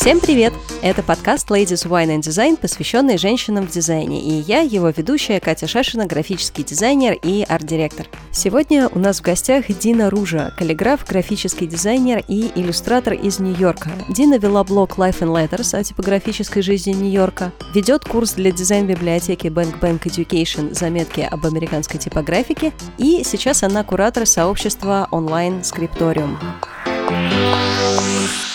Всем привет! Это подкаст Ladies Wine and Design, посвященный женщинам в дизайне, и я, его ведущая Катя Шашина, графический дизайнер и арт-директор. Сегодня у нас в гостях Дина Ружа, каллиграф, графический дизайнер и иллюстратор из Нью-Йорка. Дина вела блог Life and Letters о типографической жизни Нью-Йорка, ведет курс для дизайн-библиотеки Bank Bank Education «Заметки об американской типографике», и сейчас она куратор сообщества онлайн Скрипториум.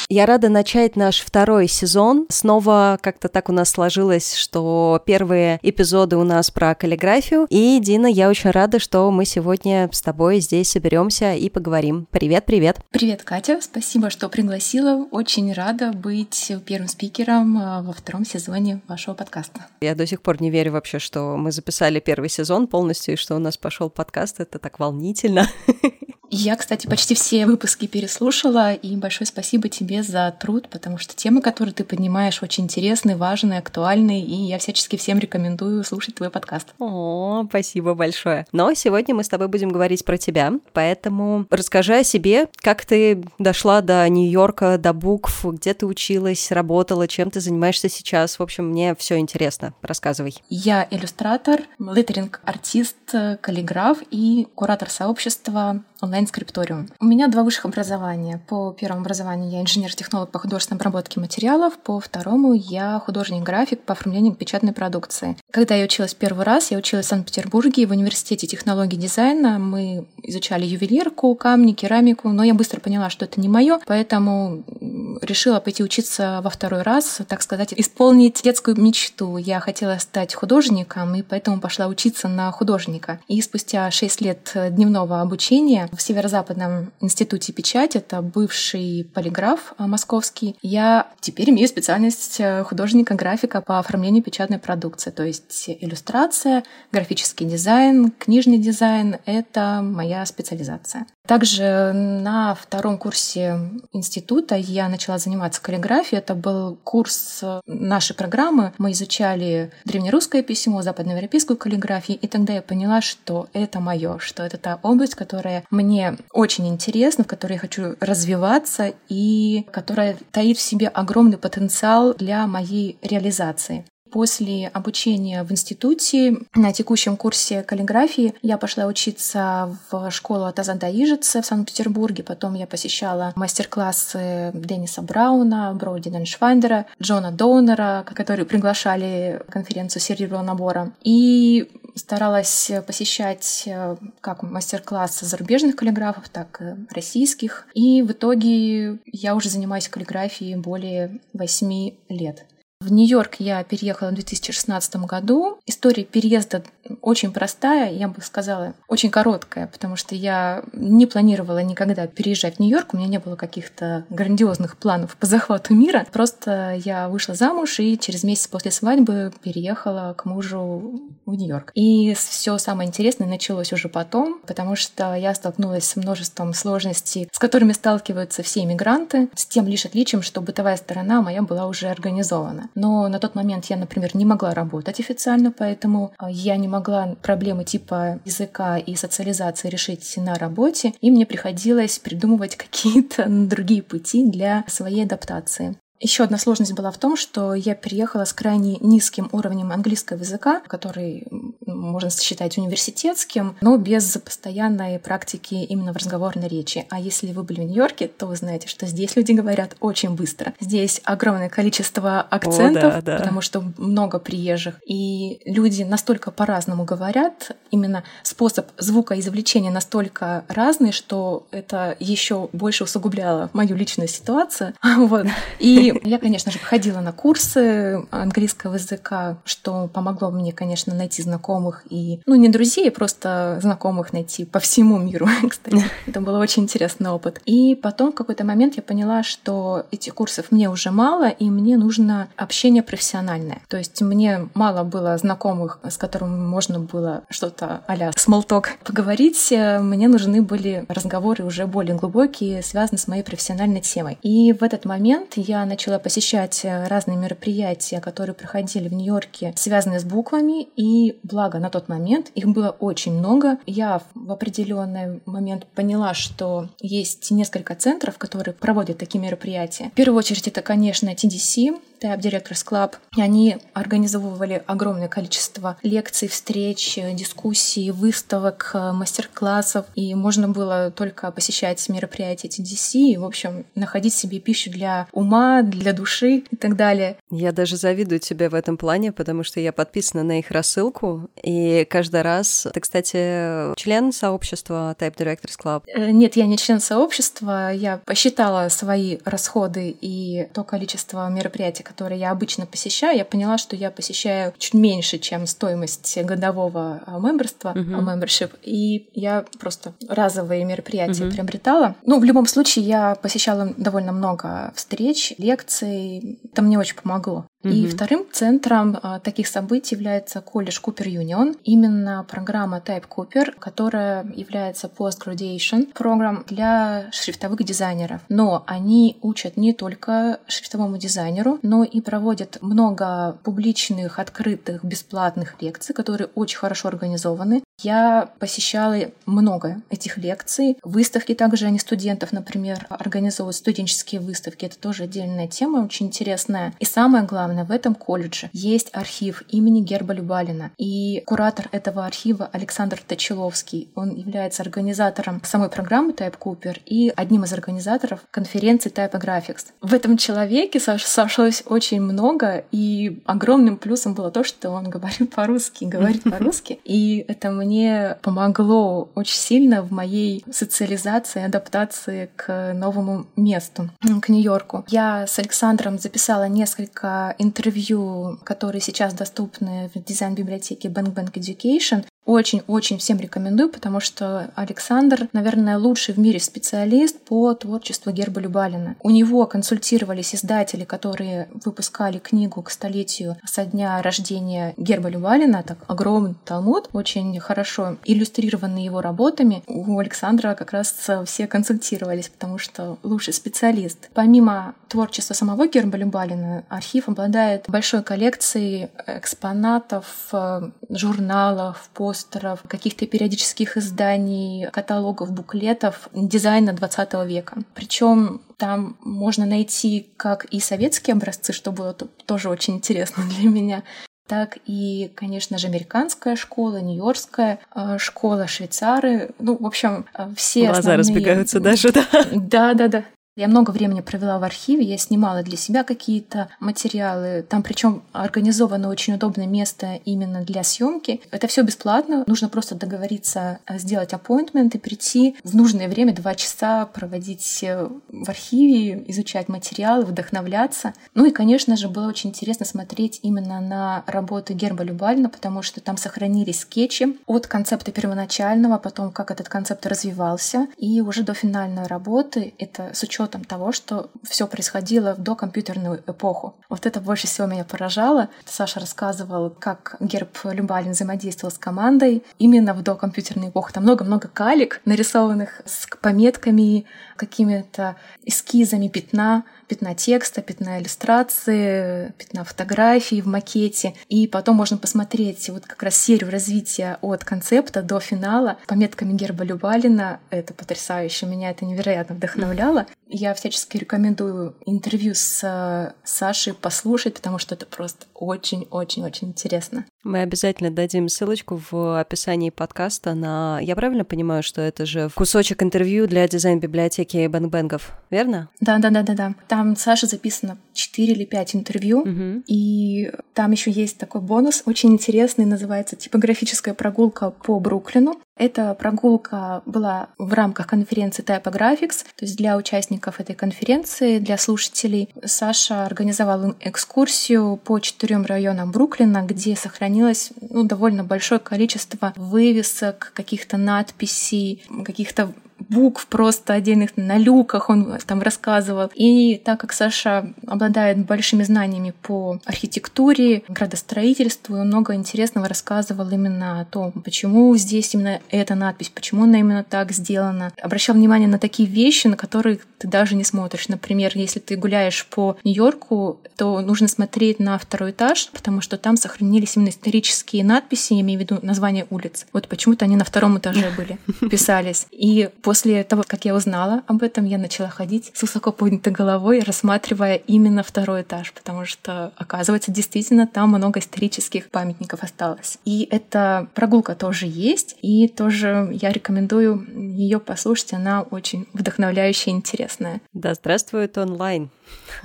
Я рада начать наш второй сезон. Снова как-то так у нас сложилось, что первые эпизоды у нас про каллиграфию. И, Дина, я очень рада, что мы сегодня с тобой здесь соберемся и поговорим. Привет, привет. Привет, Катя. Спасибо, что пригласила. Очень рада быть первым спикером а, во втором сезоне вашего подкаста. Я до сих пор не верю вообще, что мы записали первый сезон полностью и что у нас пошел подкаст. Это так волнительно. Я, кстати, почти все выпуски переслушала, и большое спасибо тебе за труд, потому что темы, которые ты поднимаешь, очень интересные, важные, актуальные, и я всячески всем рекомендую слушать твой подкаст. О, спасибо большое. Но сегодня мы с тобой будем говорить про тебя, поэтому расскажи о себе, как ты дошла до Нью-Йорка, до букв, где ты училась, работала, чем ты занимаешься сейчас. В общем, мне все интересно. Рассказывай. Я иллюстратор, литеринг-артист, каллиграф и куратор сообщества онлайн-скрипториум. У меня два высших образования. По первому образованию я инженер-технолог по художественной обработке материалов, по второму я художник-график по оформлению печатной продукции. Когда я училась первый раз, я училась в Санкт-Петербурге в университете технологий дизайна. Мы изучали ювелирку, камни, керамику, но я быстро поняла, что это не мое, поэтому решила пойти учиться во второй раз, так сказать, исполнить детскую мечту. Я хотела стать художником, и поэтому пошла учиться на художника. И спустя 6 лет дневного обучения в Северо-Западном институте печати, это бывший полиграф а, московский, я теперь имею специальность э, художника-графика по оформлению печатной продукции, то есть иллюстрация, графический дизайн, книжный дизайн — это моя специализация. Также на втором курсе института я начала заниматься каллиграфией. Это был курс нашей программы. Мы изучали древнерусское письмо, западноевропейскую каллиграфию, и тогда я поняла, что это мое, что это та область, которая мне очень интересна, в которой я хочу развиваться и которая таит в себе огромный потенциал для моей реализации. После обучения в институте на текущем курсе каллиграфии я пошла учиться в школу Тазанда Ижица в Санкт-Петербурге. Потом я посещала мастер-классы Денниса Брауна, Броуди Деншвайндера, Джона Доунера, которые приглашали конференцию серебряного набора. И старалась посещать э, как мастер-классы зарубежных каллиграфов, так и российских. И в итоге я уже занимаюсь каллиграфией более восьми лет. В Нью-Йорк я переехала в 2016 году. История переезда очень простая, я бы сказала, очень короткая, потому что я не планировала никогда переезжать в Нью-Йорк, у меня не было каких-то грандиозных планов по захвату мира. Просто я вышла замуж и через месяц после свадьбы переехала к мужу в Нью-Йорк. И все самое интересное началось уже потом, потому что я столкнулась с множеством сложностей, с которыми сталкиваются все иммигранты, с тем лишь отличием, что бытовая сторона моя была уже организована. Но на тот момент я, например, не могла работать официально, поэтому а, я не могла проблемы типа языка и социализации решить на работе, и мне приходилось придумывать какие-то другие пути для своей адаптации. Еще одна сложность была в том, что я переехала с крайне низким уровнем английского языка, который можно считать университетским, но без постоянной практики именно в разговорной речи. А если вы были в Нью-Йорке, то вы знаете, что здесь люди говорят очень быстро. Здесь огромное количество акцентов, О, да, да. потому что много приезжих. И люди настолько по-разному говорят, именно способ звукоизвлечения настолько разный, что это еще больше усугубляло мою личную ситуацию. Вот. И я, конечно же, ходила на курсы английского языка, что помогло мне, конечно, найти знакомых и, ну, не друзей, а просто знакомых найти по всему миру, кстати. Это был очень интересный опыт. И потом в какой-то момент я поняла, что этих курсов мне уже мало, и мне нужно общение профессиональное. То есть мне мало было знакомых, с которыми можно было что-то а-ля talk поговорить. Мне нужны были разговоры уже более глубокие, связанные с моей профессиональной темой. И в этот момент я начала посещать э, разные мероприятия, которые проходили в Нью-Йорке, связанные с буквами. И благо на тот момент их было очень много. Я в определенный момент поняла, что есть несколько центров, которые проводят такие мероприятия. В первую очередь это, конечно, TDC, Type Directors Club. И они организовывали огромное количество лекций, встреч, дискуссий, выставок, мастер-классов. И можно было только посещать мероприятия TDC и, в общем, находить себе пищу для ума, для души и так далее. Я даже завидую тебе в этом плане, потому что я подписана на их рассылку, и каждый раз... Ты, кстати, член сообщества Type Directors Club? Э, нет, я не член сообщества. Я посчитала свои расходы и то количество мероприятий, которые я обычно посещаю. Я поняла, что я посещаю чуть меньше, чем стоимость годового а, мемберства, uh-huh. membership, и я просто разовые мероприятия uh-huh. приобретала. Ну, в любом случае, я посещала довольно много встреч, лекций. Это мне очень помогло. И вторым центром а, таких событий является колледж Cooper Union. Именно программа Type Cooper, которая является post-graduation программ для шрифтовых дизайнеров. Но они учат не только шрифтовому дизайнеру, но и проводят много публичных, открытых, бесплатных лекций, которые очень хорошо организованы. Я посещала много этих лекций. Выставки также они студентов, например, организовывают студенческие выставки. Это тоже отдельная тема, очень интересная. И самое главное, в этом колледже есть архив имени Герба Любалина. И куратор этого архива Александр Точиловский. Он является организатором самой программы Type Cooper и одним из организаторов конференции Typographics. В этом человеке сошлось очень много, и огромным плюсом было то, что он говорит по-русски, говорит по-русски. И это мне помогло очень сильно в моей социализации, адаптации к новому месту, к Нью-Йорку. Я с Александром записала несколько интервью, которые сейчас доступны в дизайн-библиотеке Bank Bank Education. Очень-очень всем рекомендую, потому что Александр, наверное, лучший в мире специалист по творчеству Герба Любалина. У него консультировались издатели, которые выпускали книгу к столетию со дня рождения Герба Любалина, так огромный талмуд, очень хорошо иллюстрированный его работами. У Александра как раз все консультировались, потому что лучший специалист. Помимо творчества самого Герба Любалина, архив обладает большой коллекцией экспонатов, э, журналов, пост постеров, каких-то периодических изданий, каталогов, буклетов дизайна 20 века. Причем там можно найти как и советские образцы, что было тоже очень интересно для меня, так и, конечно же, американская школа, нью-йоркская э, школа, швейцары. Ну, в общем, э, все Глаза основные... разбегаются даже, да? Да, да, да. Я много времени провела в архиве, я снимала для себя какие-то материалы. Там причем организовано очень удобное место именно для съемки. Это все бесплатно. Нужно просто договориться э, сделать appointment и прийти в нужное время, два часа проводить э, в архиве, изучать материалы, вдохновляться. Ну и, конечно же, было очень интересно смотреть именно на работы Герба Любальна, потому что там сохранились скетчи от концепта первоначального, потом как этот концепт развивался, и уже до финальной работы. Это с учетом учетом того, что все происходило в докомпьютерную эпоху. Вот это больше всего меня поражало. Саша рассказывал, как Герб Любалин взаимодействовал с командой именно в докомпьютерную эпоху. Там много-много калик, нарисованных с пометками, какими-то эскизами пятна, пятна текста, пятна иллюстрации, пятна фотографий в макете. И потом можно посмотреть вот как раз серию развития от концепта до финала пометками герба Любалина. Это потрясающе, меня это невероятно вдохновляло. Я всячески рекомендую интервью с Сашей послушать, потому что это просто очень-очень-очень интересно. Мы обязательно дадим ссылочку в описании подкаста на... Я правильно понимаю, что это же кусочек интервью для дизайн-библиотеки Bang Bang'ов, верно? Да-да-да-да-да. Там Саша записано 4 или 5 интервью, угу. и там еще есть такой бонус, очень интересный, называется «Типографическая прогулка по Бруклину». Эта прогулка была в рамках конференции Typographics, то есть для участников этой конференции, для слушателей. Саша организовал экскурсию по четырем районам Бруклина, где сохранилось ну, довольно большое количество вывесок, каких-то надписей, каких-то букв просто отдельных на люках он там рассказывал. И так как Саша обладает большими знаниями по архитектуре, градостроительству, он много интересного рассказывал именно о том, почему здесь именно эта надпись, почему она именно так сделана. Обращал внимание на такие вещи, на которые ты даже не смотришь. Например, если ты гуляешь по Нью-Йорку, то нужно смотреть на второй этаж, потому что там сохранились именно исторические надписи, я имею в виду название улиц. Вот почему-то они на втором этаже были, писались. И после того, как я узнала об этом, я начала ходить с высоко поднятой головой, рассматривая именно второй этаж, потому что, оказывается, действительно там много исторических памятников осталось. И эта прогулка тоже есть, и тоже я рекомендую ее послушать, она очень вдохновляющая и интересная. Да, здравствует онлайн.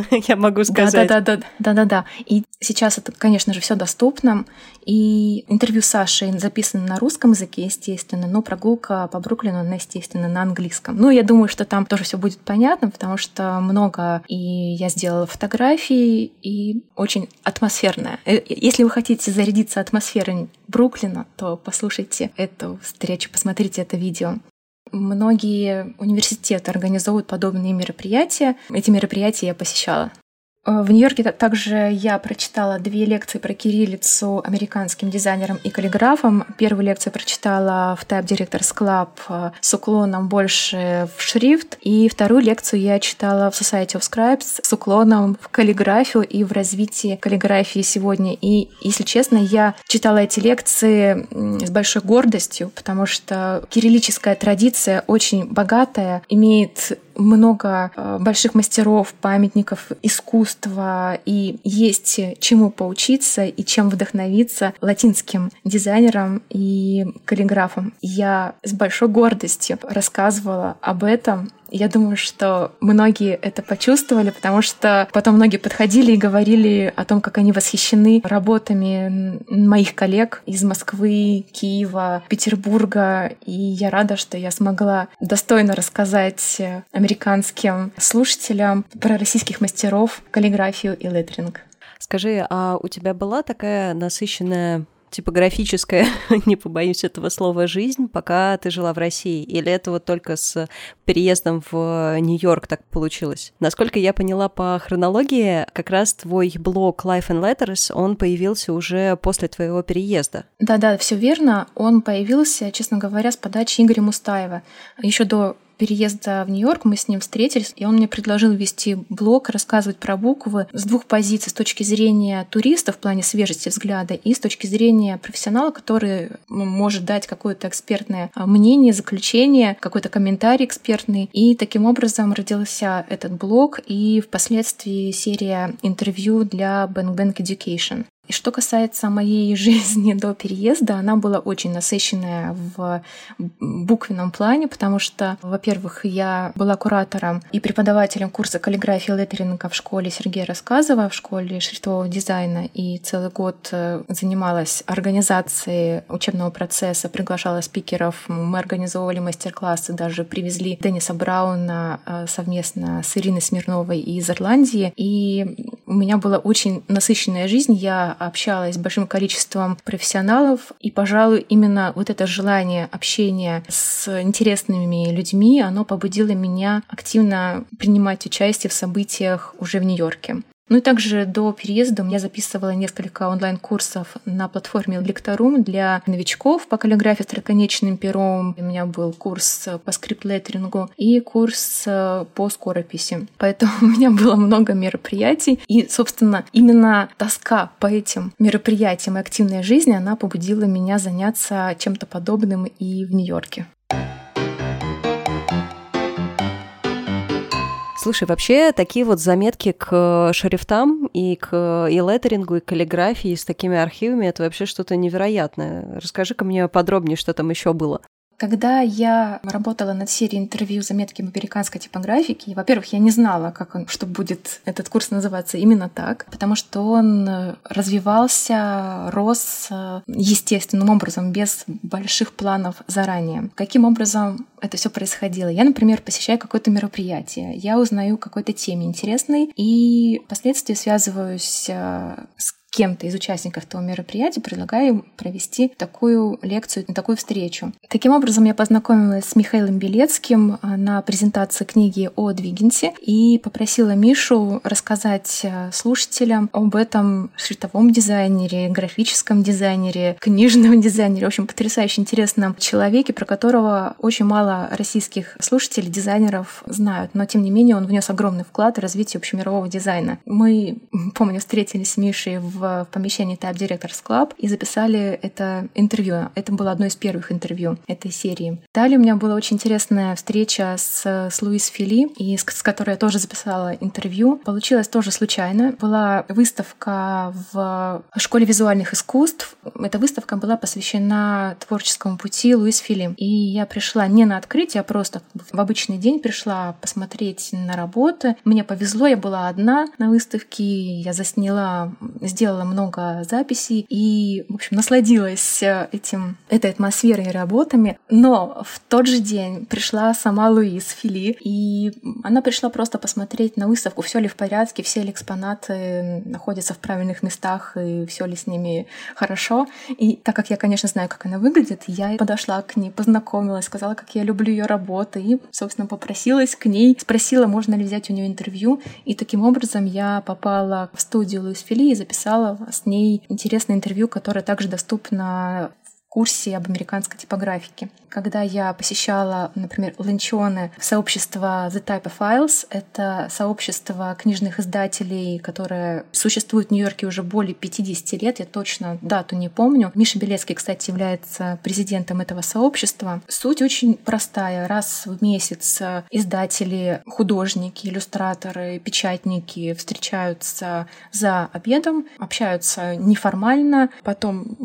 я могу сказать. Да, да, да, да, да, да. И сейчас это, конечно же, все доступно. И интервью Саши записано на русском языке, естественно, но прогулка по Бруклину, она, естественно, на английском. Ну, я думаю, что там тоже все будет понятно, потому что много и я сделала фотографии, и очень атмосферная. Э, если вы хотите зарядиться атмосферой Бруклина, то послушайте эту встречу, посмотрите это видео. Многие университеты организовывают подобные мероприятия. Эти мероприятия я посещала. Э, в Нью-Йорке также я прочитала две лекции про кириллицу американским дизайнерам и каллиграфам. Первую лекцию прочитала в Type Directors Club э, с уклоном больше в шрифт. И вторую лекцию я читала в Society of Scribes с уклоном в каллиграфию и в развитии каллиграфии сегодня. И, если честно, я читала эти лекции с большой гордостью, потому что кириллическая традиция очень богатая, имеет много э, больших мастеров, памятников искусства, и есть чему поучиться и чем вдохновиться латинским дизайнерам и каллиграфам. Я с большой гордостью рассказывала об этом я думаю, что многие это почувствовали, потому что потом многие подходили и говорили о том, как они восхищены работами моих коллег из Москвы, Киева, Петербурга. И я рада, что я смогла достойно рассказать американским слушателям про российских мастеров каллиграфию и леттеринг. Скажи, а у тебя была такая насыщенная типографическая, не побоюсь этого слова, жизнь, пока ты жила в России? Или это вот только с переездом в Нью-Йорк так получилось? Насколько я поняла по хронологии, как раз твой блог Life and Letters, он появился уже после твоего переезда. Да-да, все верно. Он появился, честно говоря, с подачи Игоря Мустаева. Еще до переезда в Нью-Йорк мы с ним встретились, и он мне предложил вести блог, рассказывать про буквы с двух позиций, с точки зрения туриста в плане свежести взгляда и с точки зрения профессионала, который может дать какое-то экспертное а, мнение, заключение, какой-то комментарий экспертный. И таким образом родился этот блог и впоследствии серия интервью для Bang Bang Education. И что касается моей жизни до переезда, она была очень насыщенная в буквенном плане, потому что, во-первых, я была куратором и преподавателем курса каллиграфии и леттеринга в школе Сергея Рассказова, в школе шрифтового дизайна, и целый год э, занималась организацией учебного процесса, приглашала спикеров, мы организовывали мастер-классы, даже привезли Денниса Брауна э, совместно с Ириной Смирновой из Ирландии, и у меня была очень насыщенная жизнь, я общалась с большим количеством профессионалов, и, пожалуй, именно вот это желание общения с интересными людьми, оно побудило меня активно принимать участие в событиях уже в Нью-Йорке. Ну и также до переезда я записывала несколько онлайн-курсов на платформе Лекторум для новичков по каллиграфии строконечным пером. У меня был курс по скрипт-леттерингу и курс э, по скорописи. Поэтому у меня было много мероприятий. И, собственно, именно тоска по этим мероприятиям и активная жизнь, она побудила меня заняться чем-то подобным и в Нью-Йорке. Слушай, вообще такие вот заметки к шрифтам и к и леттерингу, и каллиграфии с такими архивами, это вообще что-то невероятное. Расскажи-ка мне подробнее, что там еще было. Когда я работала над серией интервью заметки американской типографики, во-первых, я не знала, как он, что будет этот курс называться именно так, потому что он э, развивался, рос э, естественным образом, без больших планов заранее. Каким образом это все происходило? Я, например, посещаю какое-то мероприятие, я узнаю какой-то теме интересной и впоследствии связываюсь э, с кем-то из участников этого мероприятия, предлагаю провести такую лекцию, такую встречу. Таким образом, я познакомилась с Михаилом Белецким а, на презентации книги о Двигенсе и попросила Мишу рассказать а, слушателям об этом шрифтовом дизайнере, графическом дизайнере, книжном дизайнере, в общем, потрясающе интересном человеке, про которого очень мало российских слушателей, дизайнеров знают, но тем не менее он внес огромный вклад в развитие общемирового дизайна. Мы, помню, встретились с Мишей в в помещении Type Directors Club и записали это интервью. Это было одно из первых интервью этой серии. Далее у меня была очень интересная встреча с, с Луис Фили, и с, с которой я тоже записала интервью. Получилось тоже случайно. Была выставка в Школе визуальных искусств. Эта выставка была посвящена творческому пути Луис Фили. И я пришла не на открытие, а просто в обычный день пришла посмотреть на работы. Мне повезло, я была одна на выставке, я засняла, сделала сделала много записей и, в общем, насладилась э, этим, этой атмосферой и работами. Но в тот же день пришла сама Луиз Фили, и она пришла просто посмотреть на выставку, все ли в порядке, все ли экспонаты находятся в правильных местах, и все ли с ними хорошо. И так как я, конечно, знаю, как она выглядит, я подошла к ней, познакомилась, сказала, как я люблю ее работы, и, собственно, попросилась к ней, спросила, можно ли взять у нее интервью. И таким образом я попала в студию Луис Фили и записала записала с ней интересное интервью, которое также доступно курсе об американской типографике. Когда я посещала, например, ланчоны сообщества The Type of Files, это сообщество книжных издателей, которое существует в Нью-Йорке уже более 50 лет, я точно дату не помню. Миша Белецкий, кстати, является президентом этого сообщества. Суть очень простая. Раз в месяц издатели, художники, иллюстраторы, печатники встречаются за обедом, общаются неформально, потом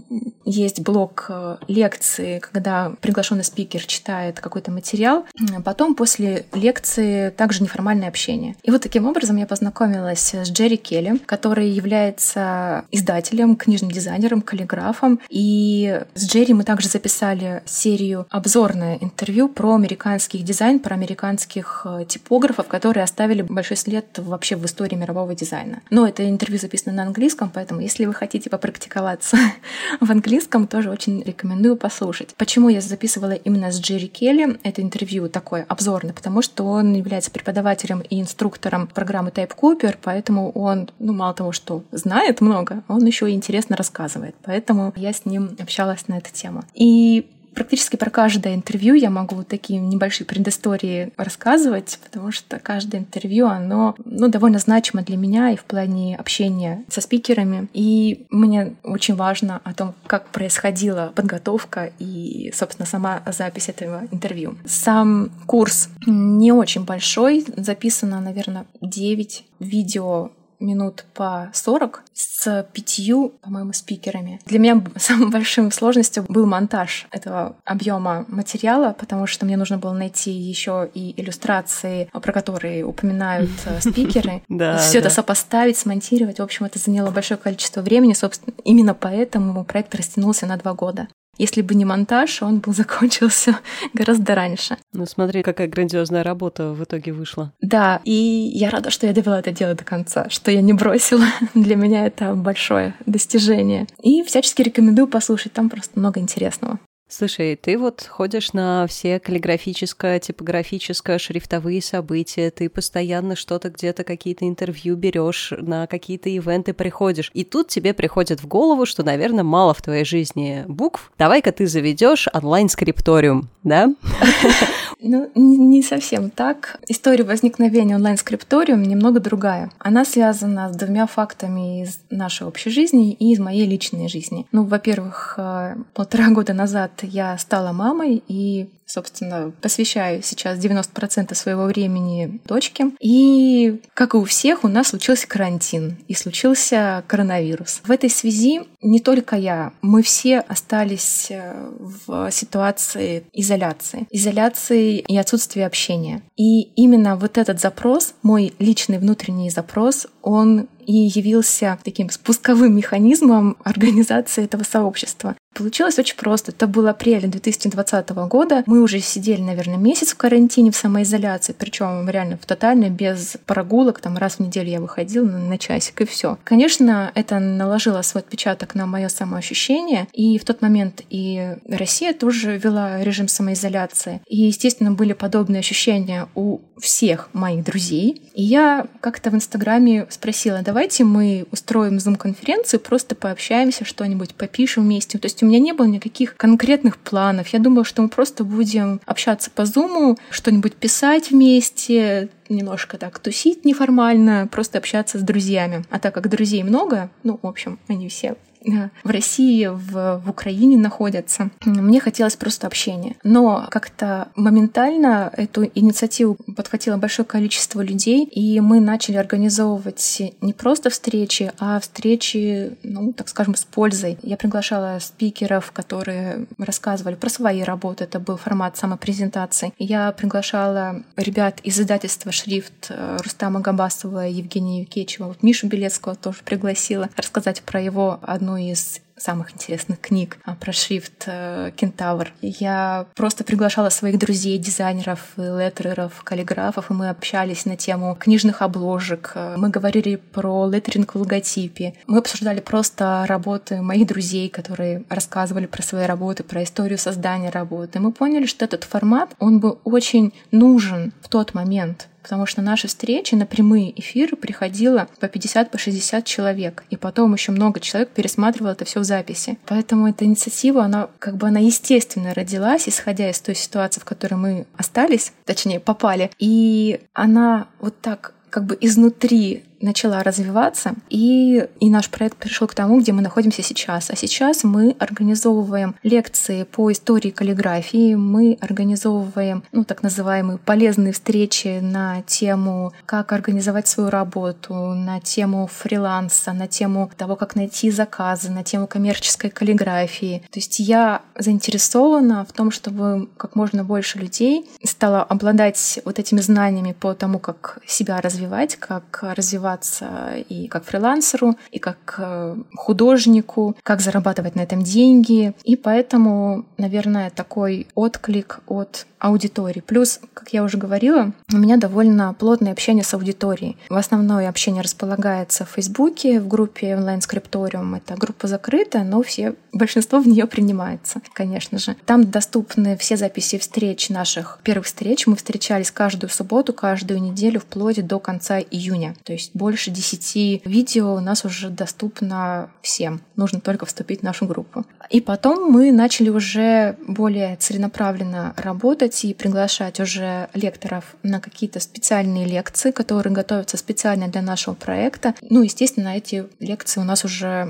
есть блок лекции, когда приглашенный спикер читает какой-то материал. Потом после лекции также неформальное общение. И вот таким образом я познакомилась с Джерри Келли, который является издателем, книжным дизайнером, каллиграфом. И с Джерри мы также записали серию обзорное интервью про американский дизайн, про американских э, типографов, которые оставили большой след вообще в истории мирового дизайна. Но это интервью записано на английском, поэтому если вы хотите попрактиковаться в английском тоже очень рекомендую послушать. Почему я записывала именно с Джерри Келли это интервью такое обзорное? Потому что он является преподавателем и инструктором программы Type Cooper, поэтому он, ну, мало того, что знает много, он еще и интересно рассказывает. Поэтому я с ним общалась на эту тему. И практически про каждое интервью я могу такие небольшие предыстории рассказывать, потому что каждое интервью, оно ну, довольно значимо для меня и в плане общения со спикерами. И мне очень важно о том, как происходила подготовка и, собственно, сама запись этого интервью. Сам курс не очень большой, записано, наверное, 9 видео минут по 40 с пятью, по-моему, спикерами. Для меня самой большой сложностью был монтаж этого объема материала, потому что мне нужно было найти еще и иллюстрации, про которые упоминают э, спикеры. Все это сопоставить, смонтировать. В общем, это заняло большое количество времени. Собственно, именно поэтому проект растянулся на два года. Если бы не монтаж, он бы закончился гораздо раньше. Ну смотри, какая грандиозная работа в итоге вышла. Да, и я рада, что я довела это дело до конца, что я не бросила. Для меня это большое достижение. И всячески рекомендую послушать, там просто много интересного. Слушай, ты вот ходишь на все каллиграфическое, типографическое, шрифтовые события, ты постоянно что-то где-то, какие-то интервью берешь, на какие-то ивенты приходишь. И тут тебе приходит в голову, что, наверное, мало в твоей жизни букв. Давай-ка ты заведешь онлайн-скрипториум, да? Ну, не совсем так. История возникновения онлайн-скрипториум немного другая. Она связана с двумя фактами из нашей общей жизни и из моей личной жизни. Ну, во-первых, э, полтора года назад я стала мамой, и собственно, посвящаю сейчас 90% своего времени дочке. И, как и у всех, у нас случился карантин и случился коронавирус. В этой связи не только я, мы все остались э, в ситуации изоляции. Изоляции и отсутствия общения. И именно вот этот запрос, мой личный внутренний запрос, он и явился таким спусковым механизмом организации этого сообщества. Получилось очень просто. Это был апрель 2020 года. Мы уже сидели, наверное, месяц в карантине, в самоизоляции, причем реально в тотальной, без прогулок. Там раз в неделю я выходила на часик, и все. Конечно, это наложило свой отпечаток на мое самоощущение. И в тот момент и Россия тоже вела режим самоизоляции. И, естественно, были подобные ощущения у всех моих друзей. И я как-то в Инстаграме спросила, давайте мы устроим зум-конференцию, просто пообщаемся, что-нибудь попишем вместе. То есть у меня не было никаких конкретных планов. Я думала, что мы просто будем общаться по зуму, что-нибудь писать вместе, немножко так тусить неформально, просто общаться с друзьями. А так как друзей много, ну, в общем, они все в России, в, в Украине находятся. Мне хотелось просто общения. Но как-то моментально эту инициативу подхватило большое количество людей, и мы начали организовывать не просто встречи, а встречи, ну, так скажем, с пользой. Я приглашала спикеров, которые рассказывали про свои работы. Это был формат самопрезентации. Я приглашала ребят из издательства «Шрифт» Рустама Габасова, Евгения Юкечева, вот Мишу Белецкого тоже пригласила рассказать про его одну из самых интересных книг а, про шрифт э, Кентавр. Я просто приглашала своих друзей, дизайнеров, леттереров, каллиграфов, и мы общались на тему книжных обложек. Мы говорили про леттеринг в логотипе. Мы обсуждали просто работы моих друзей, которые рассказывали про свои работы, про историю создания работы. Мы поняли, что этот формат, он был очень нужен в тот момент, потому что на наши встречи, на прямые эфиры приходило по 50, по 60 человек, и потом еще много человек пересматривало это все в записи. Поэтому эта инициатива, она как бы она естественно родилась, исходя из той ситуации, в которой мы остались, точнее попали, и она вот так как бы изнутри начала развиваться, и, и наш проект пришел к тому, где мы находимся сейчас. А сейчас мы организовываем лекции по истории каллиграфии, мы организовываем ну, так называемые полезные встречи на тему, как организовать свою работу, на тему фриланса, на тему того, как найти заказы, на тему коммерческой каллиграфии. То есть я заинтересована в том, чтобы как можно больше людей стало обладать вот этими знаниями по тому, как себя развивать, как развивать развиваться и как фрилансеру, и как э, художнику, как зарабатывать на этом деньги. И поэтому, наверное, такой отклик от аудитории. Плюс, как я уже говорила, у меня довольно плотное общение с аудиторией. В основное общение располагается в Фейсбуке, в группе онлайн-скрипториум. Это группа закрытая, но все, большинство в нее принимается, конечно же. Там доступны все записи встреч наших первых встреч. Мы встречались каждую субботу, каждую неделю вплоть до конца июня. То есть больше 10 видео у нас уже доступно всем. Нужно только вступить в нашу группу. И потом мы начали уже более целенаправленно работать и приглашать уже лекторов на какие-то специальные лекции, которые готовятся специально для нашего проекта. Ну, естественно, эти лекции у нас уже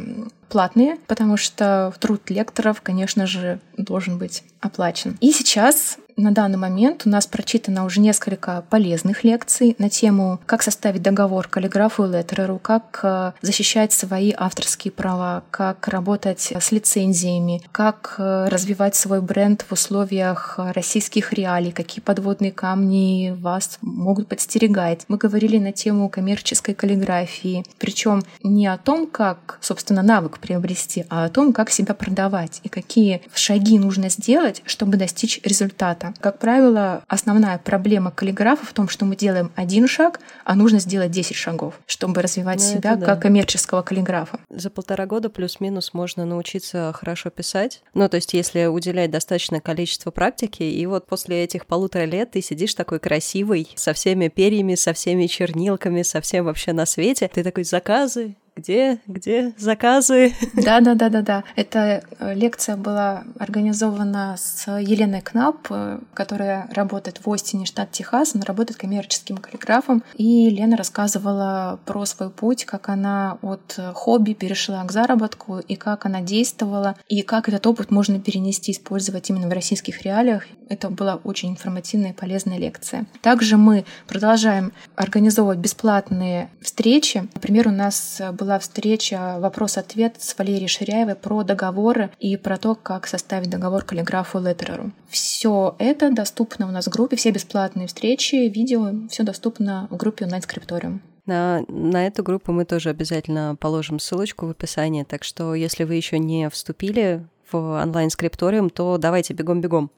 платные, потому что труд лекторов, конечно же, должен быть оплачен. И сейчас на данный момент у нас прочитано уже несколько полезных лекций на тему, как составить договор каллиграфу и леттереру, как э, защищать свои авторские права, как работать с лицензиями, как э, развивать свой бренд в условиях российских реалий, какие подводные камни вас могут подстерегать. Мы говорили на тему коммерческой каллиграфии, причем не о том, как, собственно, навык приобрести, а о том, как себя продавать и какие шаги нужно сделать, чтобы достичь результата это. Как правило, основная проблема каллиграфа в том, что мы делаем один шаг, а нужно сделать 10 шагов, чтобы развивать ну, себя да. как коммерческого каллиграфа. За полтора года плюс-минус можно научиться хорошо писать. Ну, то есть, если уделять достаточное количество практики, и вот после этих полутора лет ты сидишь такой красивый, со всеми перьями, со всеми чернилками, со всем вообще на свете. Ты такой, заказы, где, где заказы? Да, да, да, да, да. Эта э, лекция была организована с Еленой Кнап, э, которая работает в Остине, штат Техас. Она работает коммерческим каллиграфом. И Лена рассказывала про свой путь, как она от хобби перешла к заработку, и как она действовала, и как этот опыт можно перенести, использовать именно в российских реалиях. Это была очень информативная и полезная лекция. Также мы продолжаем организовывать бесплатные встречи. Например, у нас была встреча вопрос-ответ с Валерией Ширяевой про договоры и про то, как составить договор каллиграфу Леттереру. Все это доступно у нас в группе, все бесплатные встречи, видео, все доступно в группе онлайн-скрипториум. На, на эту группу мы тоже обязательно положим ссылочку в описании, так что если вы еще не вступили в онлайн-скрипториум, то давайте бегом-бегом.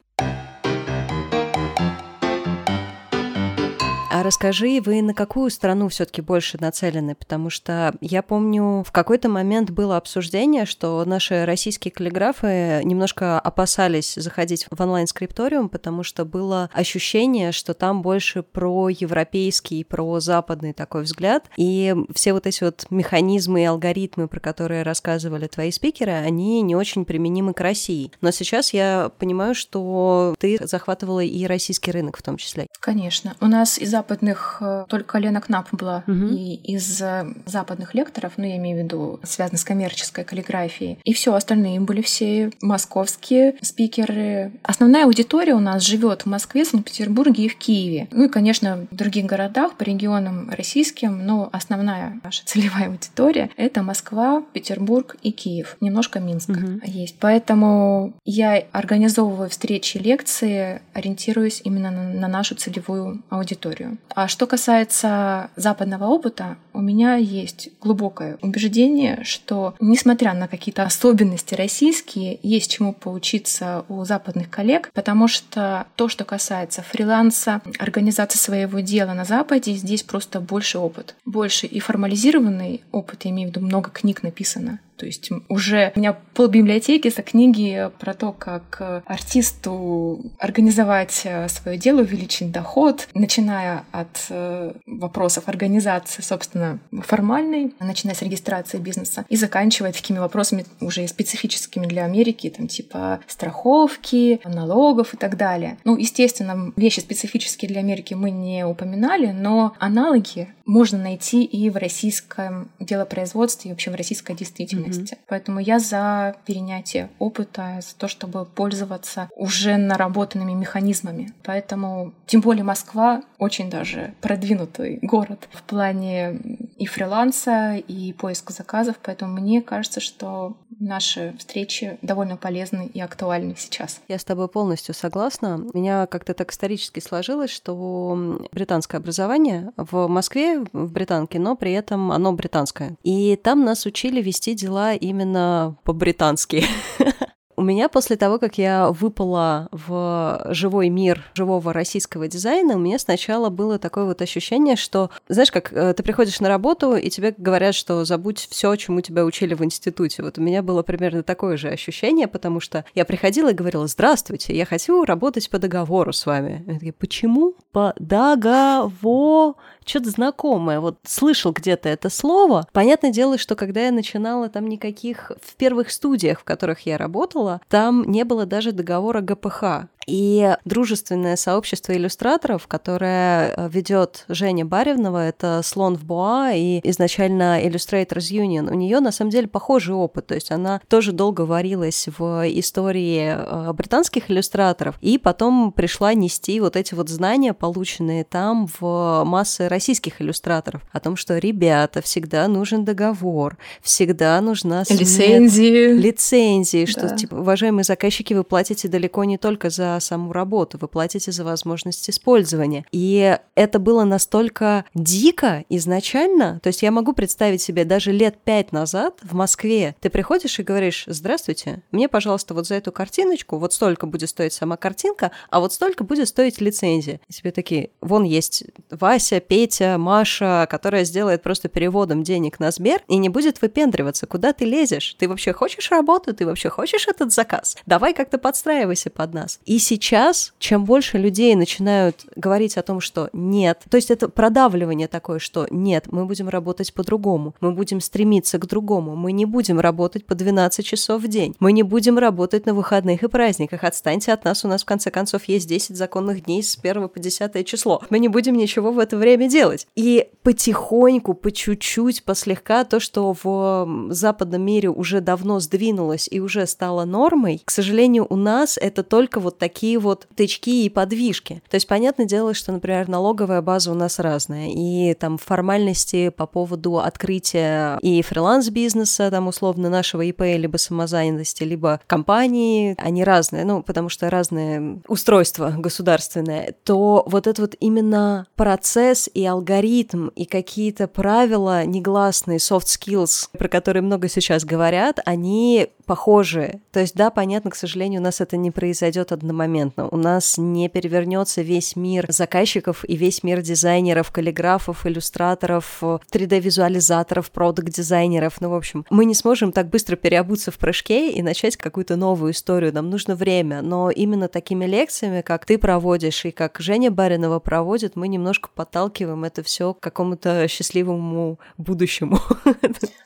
Расскажи, вы на какую страну все-таки больше нацелены? Потому что я помню, в какой-то момент было обсуждение, что наши российские каллиграфы немножко опасались заходить в онлайн-скрипториум, потому что было ощущение, что там больше про европейский, про западный такой взгляд. И все вот эти вот механизмы и алгоритмы, про которые рассказывали твои спикеры, они не очень применимы к России. Но сейчас я понимаю, что ты захватывала и российский рынок в том числе. Конечно. У нас из западных э, только Лена Кнап была. Угу. И из э, западных лекторов, ну, я имею в виду, связано с коммерческой каллиграфией. И все остальные были все московские спикеры. Основная аудитория у нас живет в Москве, Санкт-Петербурге и в Киеве. Ну и, конечно, в других городах, по регионам российским, но основная наша целевая аудитория — это Москва, Петербург и Киев. Немножко Минск угу. есть. Поэтому я организовываю встречи, лекции, ориентируюсь именно на нашу целевую аудиторию. А что касается западного опыта, у меня есть глубокое убеждение, что несмотря на какие-то особенности российские, есть чему поучиться у западных коллег, потому что то, что касается фриланса, организации своего дела на Западе, здесь просто больше опыт. Больше и формализированный опыт, я имею в виду, много книг написано, то есть уже у меня пол библиотеки это книги про то, как артисту организовать э, свое дело, увеличить доход, начиная от э, вопросов организации, собственно, формальной, начиная с регистрации бизнеса и заканчивая такими вопросами уже специфическими для Америки, там типа страховки, налогов и так далее. Ну, естественно, вещи специфические для Америки мы не упоминали, но аналоги можно найти и в российском делопроизводстве, и вообще в российской действительности. Mm-hmm. Поэтому я за перенятие опыта, за то, чтобы пользоваться уже наработанными механизмами. Поэтому, тем более Москва очень даже продвинутый город в плане и фриланса, и поиска заказов. Поэтому мне кажется, что наши встречи довольно полезны и актуальны сейчас. Я с тобой полностью согласна. У меня как-то так исторически сложилось, что британское образование в Москве в британке, но при этом оно британское. И там нас учили вести дела именно по-британски. У меня после того, как я выпала в живой мир живого российского дизайна, у меня сначала было такое вот ощущение, что, знаешь, как э, ты приходишь на работу, и тебе говорят, что забудь все, чему тебя учили в институте. Вот у меня было примерно такое же ощущение, потому что я приходила и говорила, здравствуйте, я хочу работать по договору с вами. Я такие, почему? По договору? Что-то знакомое. Вот слышал где-то это слово. Понятное дело, что когда я начинала, там никаких в первых студиях, в которых я работала, там не было даже договора ГПХ. И дружественное сообщество иллюстраторов, которое э, ведет Женя Баревнова, это Слон в Боа и изначально Illustrators Union, у нее на самом деле похожий опыт. То есть она тоже долго варилась в истории э, британских иллюстраторов, и потом пришла нести вот эти вот знания, полученные там в массы российских иллюстраторов, о том, что, ребята, всегда нужен договор, всегда нужна смет... лицензии. Лицензии, что, да. типа, уважаемые заказчики, вы платите далеко не только за саму работу, вы платите за возможность использования. И это было настолько дико изначально, то есть я могу представить себе даже лет пять назад в Москве ты приходишь и говоришь, здравствуйте, мне, пожалуйста, вот за эту картиночку, вот столько будет стоить сама картинка, а вот столько будет стоить лицензия. И тебе такие, вон есть Вася, Петя, Маша, которая сделает просто переводом денег на Сбер и не будет выпендриваться, куда ты лезешь. Ты вообще хочешь работу? Ты вообще хочешь этот заказ? Давай как-то подстраивайся под нас. И сейчас, чем больше людей начинают говорить о том, что нет, то есть это продавливание такое, что нет, мы будем работать по-другому, мы будем стремиться к другому, мы не будем работать по 12 часов в день, мы не будем работать на выходных и праздниках, отстаньте от нас, у нас в конце концов есть 10 законных дней с 1 по 10 число, мы не будем ничего в это время делать. И потихоньку, по чуть-чуть, послегка то, что в западном мире уже давно сдвинулось и уже стало нормой, к сожалению, у нас это только вот такие такие вот тычки и подвижки. То есть, понятное дело, что, например, налоговая база у нас разная, и там формальности по поводу открытия и фриланс-бизнеса, там, условно, нашего ИП, либо самозанятости, либо компании, они разные, ну, потому что разные устройства государственные, то вот этот вот именно процесс и алгоритм, и какие-то правила негласные, soft skills, про которые много сейчас говорят, они похожие. То есть, да, понятно, к сожалению, у нас это не произойдет одномоментно. У нас не перевернется весь мир заказчиков и весь мир дизайнеров, каллиграфов, иллюстраторов, 3D-визуализаторов, продукт-дизайнеров. Ну, в общем, мы не сможем так быстро переобуться в прыжке и начать какую-то новую историю. Нам нужно время. Но именно такими лекциями, как ты проводишь и как Женя Баринова проводит, мы немножко подталкиваем это все к какому-то счастливому будущему.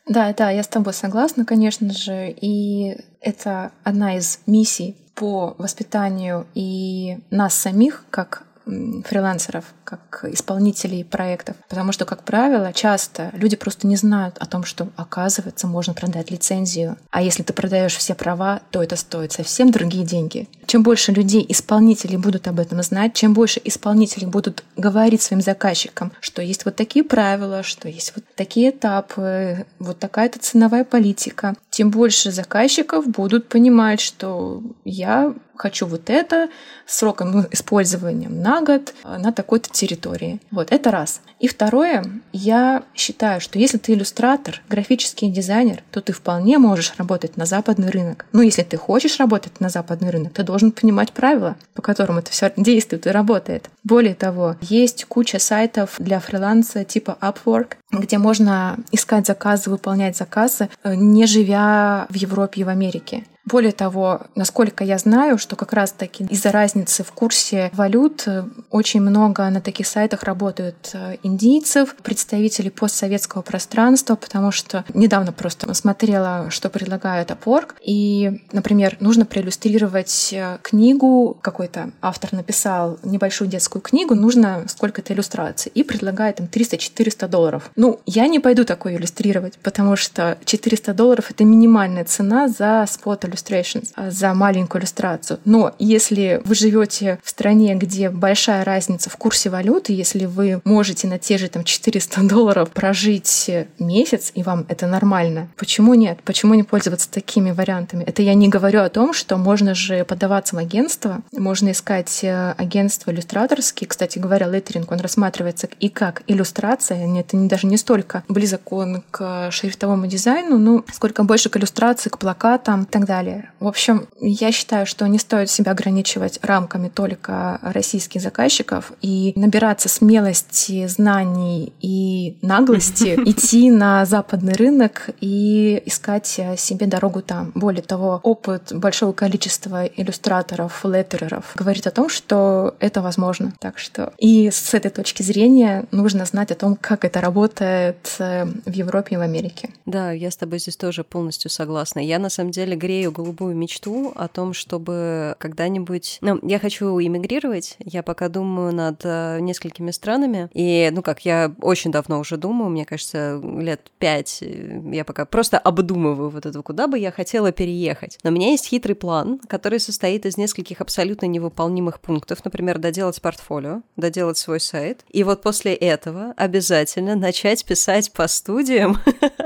Да, да, я с тобой согласна, конечно же. И это одна из миссий по воспитанию и нас самих, как фрилансеров, как исполнителей проектов. Потому что, как правило, часто люди просто не знают о том, что, оказывается, можно продать лицензию. А если ты продаешь все права, то это стоит совсем другие деньги. Чем больше людей, исполнителей будут об этом знать, чем больше исполнителей будут говорить своим заказчикам, что есть вот такие правила, что есть вот такие этапы, вот такая-то ценовая политика, тем больше заказчиков будут понимать, что я хочу вот это сроком использования на год на такой-то территории. Вот это раз. И второе, я считаю, что если ты иллюстратор, графический дизайнер, то ты вполне можешь работать на западный рынок. Но если ты хочешь работать на западный рынок, ты должен понимать правила, по которым это все действует и работает. Более того, есть куча сайтов для фриланса типа Upwork, где можно искать заказы, выполнять заказы, э, не живя в Европе и в Америке. Более того, насколько я знаю, что как раз-таки из-за разницы в курсе валют э, очень много на таких сайтах работают э, индийцев, представителей постсоветского пространства, потому что недавно просто смотрела, что предлагает Upwork, и, например, нужно проиллюстрировать э, книгу, какой-то автор написал небольшую детскую книгу, нужно сколько-то иллюстраций, и предлагает им 300-400 долларов. Ну, я не пойду такое иллюстрировать, потому что 400 долларов — это минимальная цена за спот Illustrations а, за маленькую иллюстрацию. Но если вы живете в стране, где большая разница в курсе валюты, если вы можете на те же там 400 долларов прожить месяц, и вам это нормально, почему нет? Почему не пользоваться такими вариантами? Это я не говорю о том, что можно же подаваться в агентство, можно искать э, агентство иллюстраторские. Кстати говоря, леттеринг, он рассматривается и как иллюстрация. Это не, даже не столько близок он к шрифтовому дизайну, но сколько больше к иллюстрации, к плакатам и так далее далее. В общем, я считаю, что не стоит себя ограничивать рамками только российских заказчиков и набираться смелости, знаний и наглости идти на западный рынок и искать себе дорогу там. Более того, опыт большого количества иллюстраторов, леттереров говорит о том, что это возможно. Так что и с этой точки зрения нужно знать о том, как это работает э, в Европе и в Америке. Да, я с тобой здесь тоже полностью согласна. Я на самом деле грею голубую мечту о том, чтобы когда-нибудь... Ну, я хочу иммигрировать, я пока думаю над э, несколькими странами, и, ну как, я очень давно уже думаю, мне кажется, лет пять э, я пока просто обдумываю вот это, куда бы я хотела переехать. Но у меня есть хитрый план, который состоит из нескольких абсолютно невыполнимых пунктов, например, доделать портфолио, доделать свой сайт, и вот после этого обязательно начать писать по студиям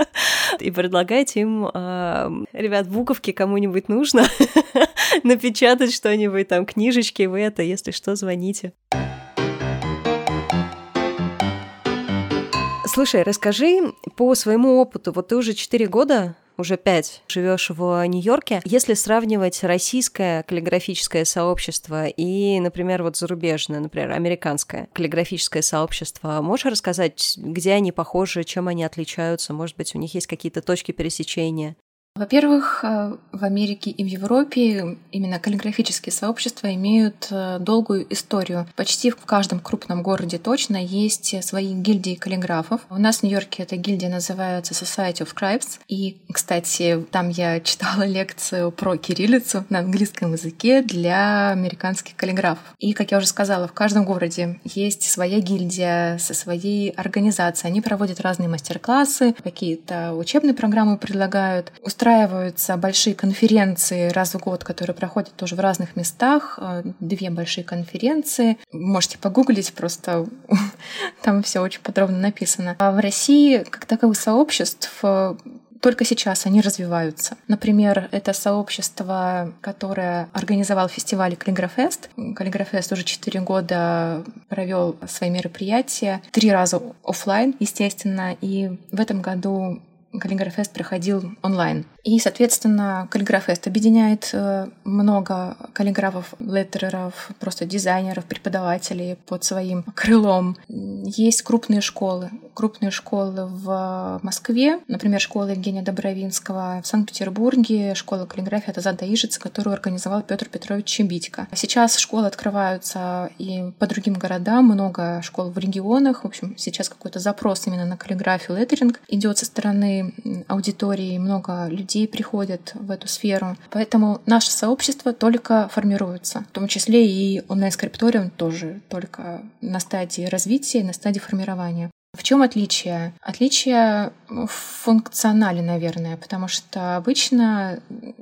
и предлагать им, э, ребят, буковки кому кому-нибудь нужно, напечатать что-нибудь, там, книжечки, вы это, если что, звоните. Слушай, расскажи по своему опыту. Вот ты уже 4 года уже пять живешь в Нью-Йорке. Если сравнивать российское каллиграфическое сообщество и, например, вот зарубежное, например, американское каллиграфическое сообщество, можешь рассказать, где они похожи, чем они отличаются? Может быть, у них есть какие-то точки пересечения? Во-первых, э, в Америке и в Европе именно каллиграфические сообщества имеют э, долгую историю. Почти в каждом крупном городе точно есть свои гильдии каллиграфов. У нас в Нью-Йорке эта гильдия называется Society of Scribes. И, кстати, там я читала лекцию про кириллицу на английском языке для американских каллиграфов. И, как я уже сказала, в каждом городе есть своя гильдия со своей организацией. Они проводят разные мастер-классы, какие-то учебные программы предлагают устраиваются большие конференции раз в год, которые проходят тоже в разных местах. Э, две большие конференции. Можете погуглить, просто там все очень подробно написано. А в России, как таковых сообществ, э, только сейчас они развиваются. Например, это сообщество, которое организовал фестиваль Каллиграфест. Каллиграфест уже четыре года провел свои мероприятия, три раза офлайн, естественно, и в этом году Каллиграфест проходил онлайн. И, соответственно, каллиграфест объединяет э, много каллиграфов, леттереров, просто дизайнеров, преподавателей под своим крылом. Есть крупные школы. Крупные школы в Москве, например, школа Евгения Добровинского, в Санкт-Петербурге школа каллиграфии от Ижица, которую организовал Петр Петрович Чебитько. Сейчас школы открываются и по другим городам, много школ в регионах. В общем, сейчас какой-то запрос именно на каллиграфию, леттеринг идет со стороны аудитории, много людей приходят в эту сферу. Поэтому наше сообщество только формируется, в том числе и онлайн-скрипториум тоже только на стадии развития, на стадии формирования. В чем отличие? Отличие в функционале, наверное, потому что обычно,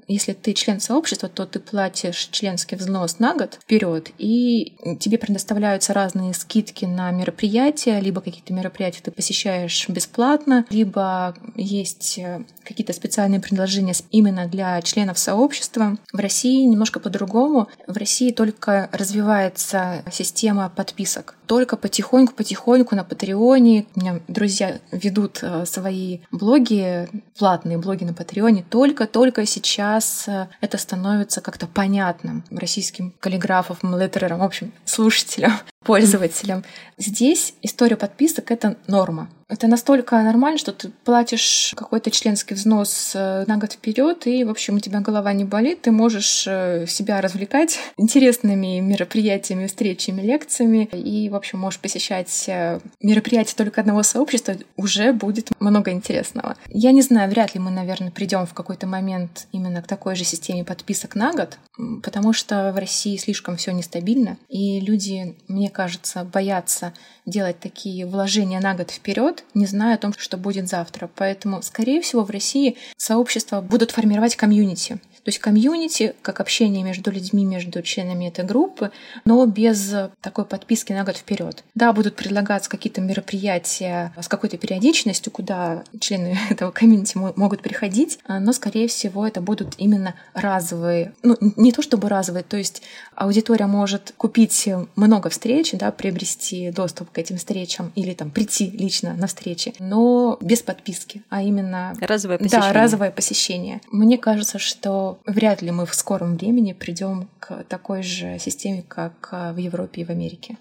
если ты член сообщества, то ты платишь членский взнос на год вперед, и тебе предоставляются разные скидки на мероприятия, либо какие-то мероприятия ты посещаешь бесплатно, либо есть какие-то специальные предложения именно для членов сообщества. В России немножко по-другому. В России только развивается система подписок. Только потихоньку-потихоньку на Патреоне. У меня друзья ведут э, свои блоги, платные блоги на Патреоне. Только-только сейчас э, это становится как-то понятным российским каллиграфам, леттерерам, в общем, слушателям, пользователям. Здесь история подписок — это норма. Это настолько нормально, что ты платишь какой-то членский взнос э, на год вперед, и, в общем, у тебя голова не болит, ты можешь э, себя развлекать интересными мероприятиями, встречами, лекциями, и, в общем, можешь посещать э, мероприятия только одного сообщества, уже будет много интересного. Я не знаю, вряд ли мы, наверное, придем в какой-то момент именно к такой же системе подписок на год, потому что в России слишком все нестабильно, и люди, мне кажется, боятся делать такие вложения на год вперед, не зная о том, что будет завтра. Поэтому, скорее всего, в России сообщества будут формировать комьюнити. То есть комьюнити, как общение между людьми, между членами этой группы, но без такой подписки на год вперед. Да, будут предлагаться какие-то мероприятия с какой-то периодичностью, куда члены этого комьюнити могут приходить, но, скорее всего, это будут именно разовые, ну, не то чтобы разовые, то есть аудитория может купить много встреч, да, приобрести доступ к этим встречам или там прийти лично на встречи, но без подписки, а именно... Разовое посещение. Да, разовое посещение. Мне кажется, что вряд ли мы в скором времени придем к такой же системе, как в Европе и в Америке.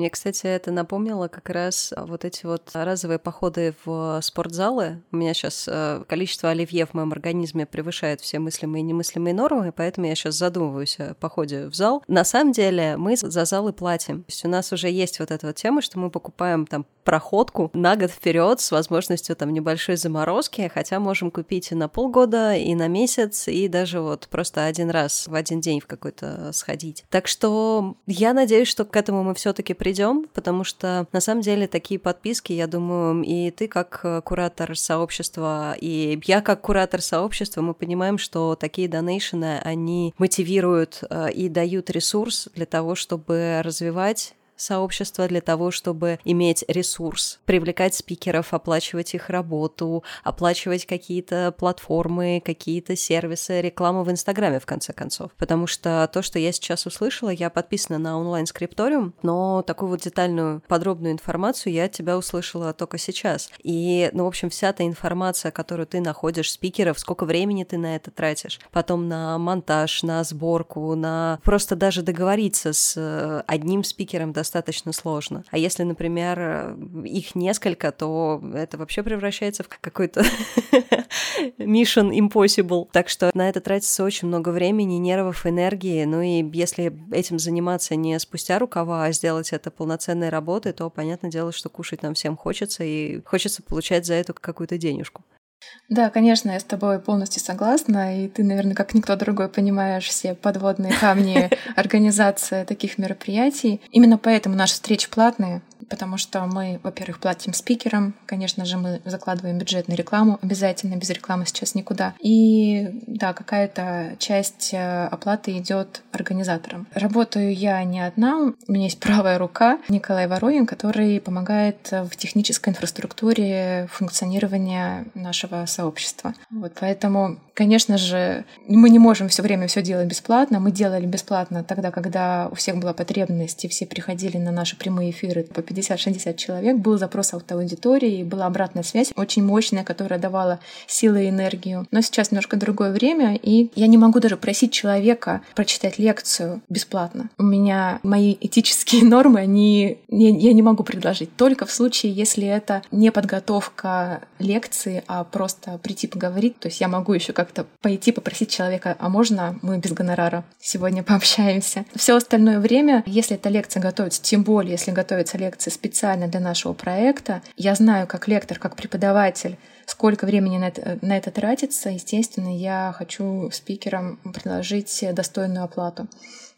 Мне, кстати, это напомнило как раз вот эти вот разовые походы в спортзалы. У меня сейчас э, количество оливье в моем организме превышает все мыслимые и немыслимые нормы, поэтому я сейчас задумываюсь о походе в зал. На самом деле мы за залы платим. То есть у нас уже есть вот эта вот тема, что мы покупаем там проходку на год вперед с возможностью там небольшой заморозки, хотя можем купить и на полгода, и на месяц, и даже вот просто один раз в один день в какой-то сходить. Так что я надеюсь, что к этому мы все-таки придем, потому что на самом деле такие подписки, я думаю, и ты как э, куратор сообщества, и я как куратор сообщества, мы понимаем, что такие донейшены, они мотивируют э, и дают ресурс для того, чтобы развивать сообщества для того, чтобы иметь ресурс, привлекать спикеров, оплачивать их работу, оплачивать какие-то платформы, какие-то сервисы, рекламу в Инстаграме, в конце концов. Потому что то, что я сейчас услышала, я подписана на онлайн-скрипториум, но такую вот детальную, подробную информацию я от тебя услышала только сейчас. И, ну, в общем, вся та информация, которую ты находишь, спикеров, сколько времени ты на это тратишь, потом на монтаж, на сборку, на просто даже договориться с э, одним спикером достаточно достаточно сложно. А если, например, их несколько, то это вообще превращается в какой-то mission impossible. Так что на это тратится очень много времени, нервов, энергии. Ну и если этим заниматься не спустя рукава, а сделать это полноценной работой, то понятное дело, что кушать нам всем хочется, и хочется получать за это какую-то денежку. Да, конечно, я с тобой полностью согласна, и ты, наверное, как никто другой понимаешь все подводные камни организации таких мероприятий. Именно поэтому наши встречи платные, потому что мы, во-первых, платим спикерам, конечно же, мы закладываем бюджетную рекламу, обязательно без рекламы сейчас никуда. И да, какая-то часть э, оплаты идет организаторам. Работаю я не одна, у меня есть правая рука Николай Воронин, который помогает в технической инфраструктуре функционирования нашего сообщества. Вот поэтому, конечно же, мы не можем все время все делать бесплатно. Мы делали бесплатно тогда, когда у всех была потребность, и все приходили на наши прямые эфиры по 50 50-60 человек, был запрос от аудитории, была обратная связь, очень мощная, которая давала силы и энергию. Но сейчас немножко другое время, и я не могу даже просить человека прочитать лекцию бесплатно. У меня мои этические нормы, они я, я не могу предложить. Только в случае, если это не подготовка лекции, а просто прийти поговорить. То есть я могу еще как-то пойти попросить человека, а можно мы без гонорара сегодня пообщаемся. Все остальное время, если эта лекция готовится, тем более, если готовится лекция специально для нашего проекта, я знаю, как лектор, как преподаватель, сколько времени на это, на это тратится. Естественно, я хочу спикерам предложить достойную оплату.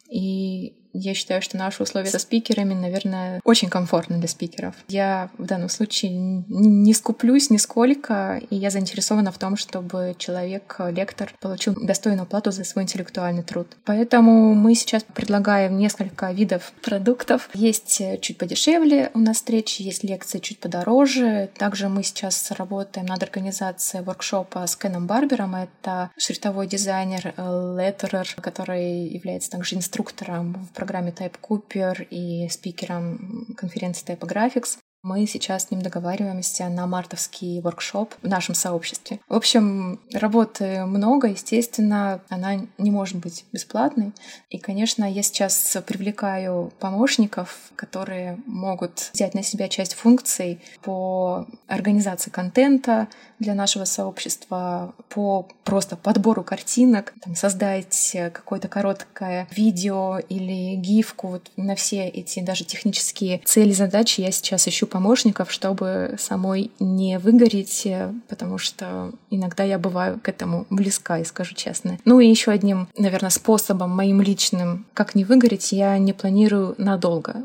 И я считаю, что наши условия со спикерами, наверное, очень комфортны для спикеров. Я в данном случае не скуплюсь нисколько, и я заинтересована в том, чтобы человек, лектор, получил достойную плату за свой интеллектуальный труд. Поэтому мы сейчас предлагаем несколько видов продуктов. Есть чуть подешевле у нас встречи, есть лекции чуть подороже. Также мы сейчас работаем над организацией воркшопа с Кеном Барбером. Это шрифтовой дизайнер, леттерер, который является также инструктором в программе Type Cooper и спикером конференции Typographics. Мы сейчас с ним договариваемся на мартовский воркшоп в нашем сообществе. В общем, работы много, естественно, она не может быть бесплатной. И, конечно, я сейчас привлекаю помощников, которые могут взять на себя часть функций по организации контента для нашего сообщества, по просто подбору картинок, там, создать какое-то короткое видео или гифку вот на все эти даже технические цели, задачи я сейчас ищу помощников, чтобы самой не выгореть, потому что иногда я бываю к этому близка, и скажу честно. Ну и еще одним, наверное, способом моим личным, как не выгореть, я не планирую надолго.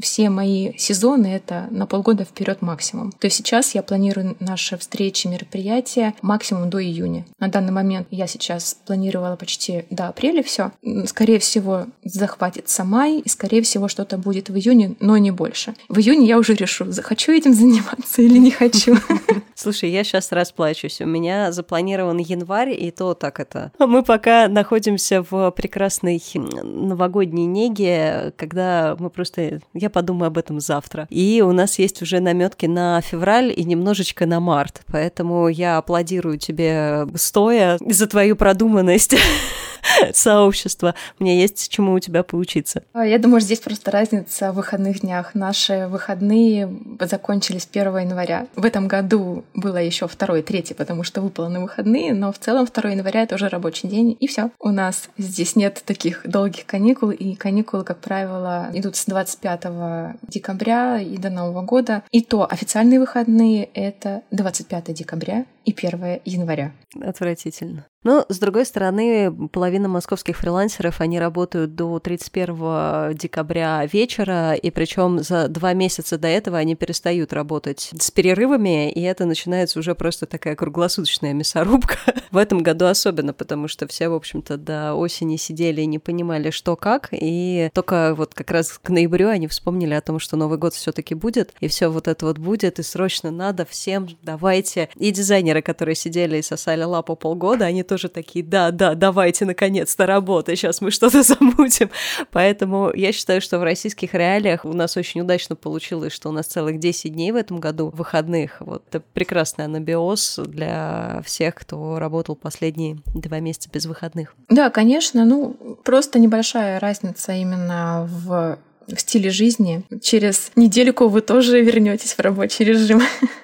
Все мои сезоны — это на полгода вперед максимум. То есть сейчас я планирую наши встречи, мероприятия максимум до июня. На данный момент я сейчас планировала почти до апреля все. Скорее всего, захватится май, и скорее всего что-то будет в июне, но не больше. В июне я уже решу, хочу этим заниматься или не хочу. Слушай, я сейчас расплачусь. У меня запланирован январь, и то так это. Мы пока находимся в прекрасной новогодней неге, когда мы просто... Я подумаю об этом завтра. И у нас есть уже наметки на февраль и немножечко на март. Поэтому я аплодирую тебе стоя за твою продуманность. сообщества. Мне есть чему у тебя поучиться. А, я думаю, здесь просто разница в выходных днях. Наши выходные закончились 1 января. В этом году было еще 2 и 3, потому что выпало на выходные, но в целом 2 января это уже рабочий день, и все. У нас здесь нет таких долгих каникул, и каникулы, как правило, идут с 25 декабря и до Нового года. И то официальные выходные — это 25 декабря и 1 января. Отвратительно. Но, с другой стороны, половина московских фрилансеров, они работают до 31 декабря вечера, и причем за два месяца до этого они перестают работать с перерывами, и это начинается уже просто такая круглосуточная мясорубка. В этом году особенно, потому что все, в общем-то, до осени сидели и не понимали, что как, и только вот как раз к ноябрю они вспомнили о том, что Новый год все таки будет, и все вот это вот будет, и срочно надо всем, давайте. И дизайнеры, которые сидели и сосали лапу полгода, они тоже тоже такие, да, да, давайте наконец-то работа, сейчас мы что-то замутим. Поэтому я считаю, что в российских реалиях у нас очень удачно получилось, что у нас целых 10 дней в этом году выходных. Вот это прекрасный анабиоз для всех, кто работал последние два месяца без выходных. Да, конечно, ну просто небольшая разница именно в в стиле жизни. Через недельку вы тоже вернетесь в рабочий режим.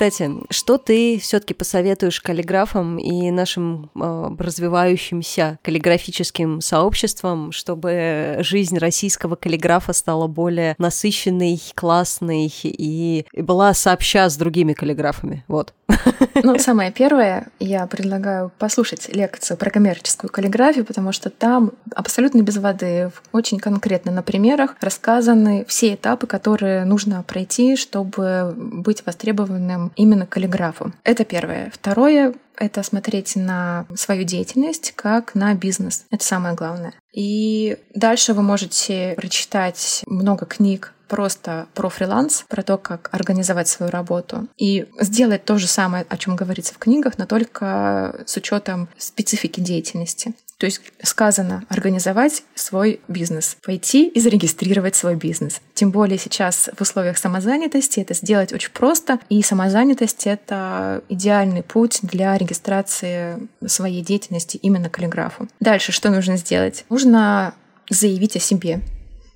Кстати, что ты все-таки посоветуешь каллиграфам и нашим э, развивающимся каллиграфическим сообществам, чтобы жизнь российского каллиграфа стала более насыщенной, классной и была сообща с другими каллиграфами? Вот. Ну, самое первое, я предлагаю послушать лекцию про коммерческую каллиграфию, потому что там абсолютно без воды, очень конкретно на примерах рассказаны все этапы, которые нужно пройти, чтобы быть востребованным именно каллиграфом. Это первое. Второе — это смотреть на свою деятельность как на бизнес. Это самое главное. И дальше вы можете прочитать много книг просто про фриланс, про то, как организовать свою работу и сделать то же самое, о чем говорится в книгах, но только с учетом специфики деятельности. То есть сказано организовать свой бизнес, пойти и зарегистрировать свой бизнес. Тем более сейчас в условиях самозанятости это сделать очень просто, и самозанятость — это идеальный путь для регистрации своей деятельности именно каллиграфу. Дальше что нужно сделать? Нужно заявить о себе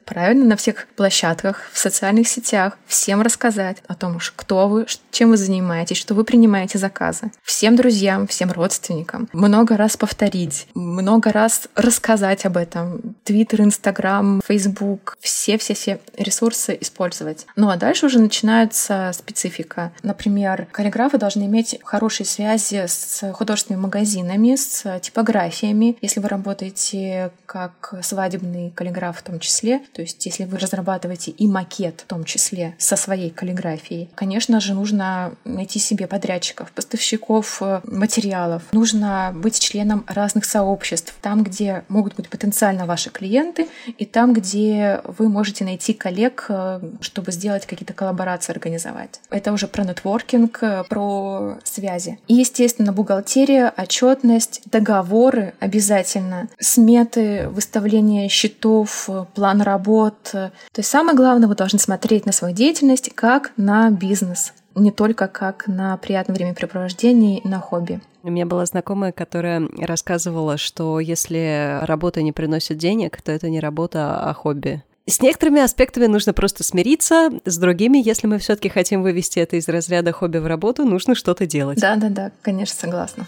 правильно на всех площадках, в социальных сетях всем рассказать о том, кто вы, чем вы занимаетесь, что вы принимаете заказы. Всем друзьям, всем родственникам. Много раз повторить, много раз рассказать об этом. Твиттер, Инстаграм, Фейсбук, все-все-все ресурсы использовать. Ну а дальше уже начинается специфика. Например, каллиграфы должны иметь хорошие связи с художественными магазинами, с типографиями. Если вы работаете как свадебный каллиграф в том числе, то есть если вы разрабатываете и макет в том числе со своей каллиграфией, конечно же, нужно найти себе подрядчиков, поставщиков э, материалов. Нужно быть членом разных сообществ, там, где могут быть потенциально ваши клиенты, и там, где вы можете найти коллег, э, чтобы сделать какие-то коллаборации, организовать. Это уже про нетворкинг, э, про связи. И, естественно, бухгалтерия, отчетность, договоры обязательно, сметы, выставление счетов, план работы, работ. То есть самое главное, вы должны смотреть на свою деятельность как на бизнес, не только как на приятное времяпрепровождение и на хобби. У меня была знакомая, которая рассказывала, что если работа не приносит денег, то это не работа, а хобби. С некоторыми аспектами нужно просто смириться, с другими, если мы все-таки хотим вывести это из разряда хобби в работу, нужно что-то делать. Да, да, да, конечно, согласна.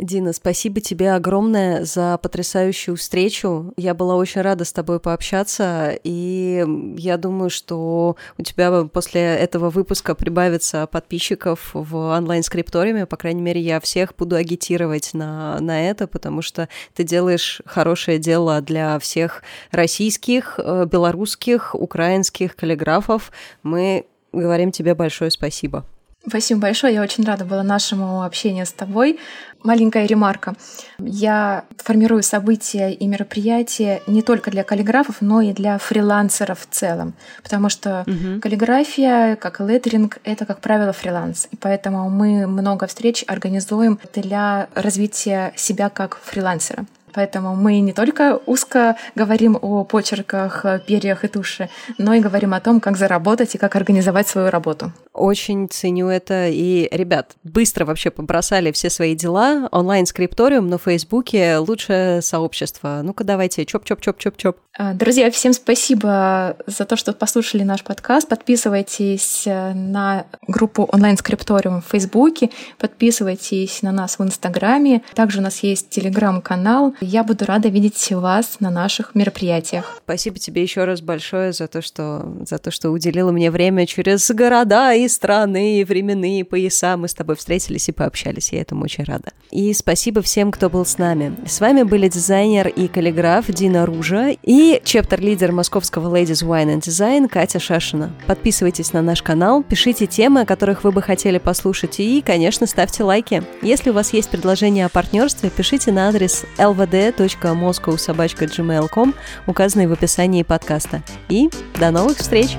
Дина, спасибо тебе огромное за потрясающую встречу. Я была очень рада с тобой пообщаться, и я думаю, что у тебя после этого выпуска прибавится подписчиков в онлайн-скрипториуме. По крайней мере, я всех буду агитировать на, на это, потому что ты делаешь хорошее дело для всех российских, э, белорусских, украинских каллиграфов. Мы говорим тебе большое спасибо. Спасибо большое. Я очень рада была нашему общению с тобой. Маленькая ремарка. Я формирую события и мероприятия не только для каллиграфов, но и для фрилансеров в целом. Потому что угу. каллиграфия, как и леттеринг, это, как правило, фриланс. И поэтому мы много встреч организуем для развития себя как фрилансера. Поэтому мы не только узко говорим о почерках, перьях и туши, но и говорим о том, как заработать и как организовать свою работу. Очень ценю это. И, ребят, быстро вообще побросали все свои дела. Онлайн-скрипториум на Фейсбуке — лучшее сообщество. Ну-ка давайте, чоп-чоп-чоп-чоп-чоп. А, друзья, всем спасибо за то, что послушали наш подкаст. Подписывайтесь э, на группу онлайн-скрипториум в Фейсбуке, подписывайтесь на нас в Инстаграме. Также у нас есть Телеграм-канал. Я буду рада видеть вас на наших мероприятиях. Спасибо тебе еще раз большое за то, что, за то, что уделила мне время через города и страны, и временные пояса. Мы с тобой встретились и пообщались. Я этому очень рада. И спасибо всем, кто был с нами. С вами были дизайнер и каллиграф Дина Ружа и чептер-лидер московского Ladies Wine and Design Катя Шашина. Подписывайтесь на наш канал, пишите темы, о которых вы бы хотели послушать, и, конечно, ставьте лайки. Если у вас есть предложение о партнерстве, пишите на адрес lvd rd.moscow.gmail.com, указанный в описании подкаста. И до новых встреч!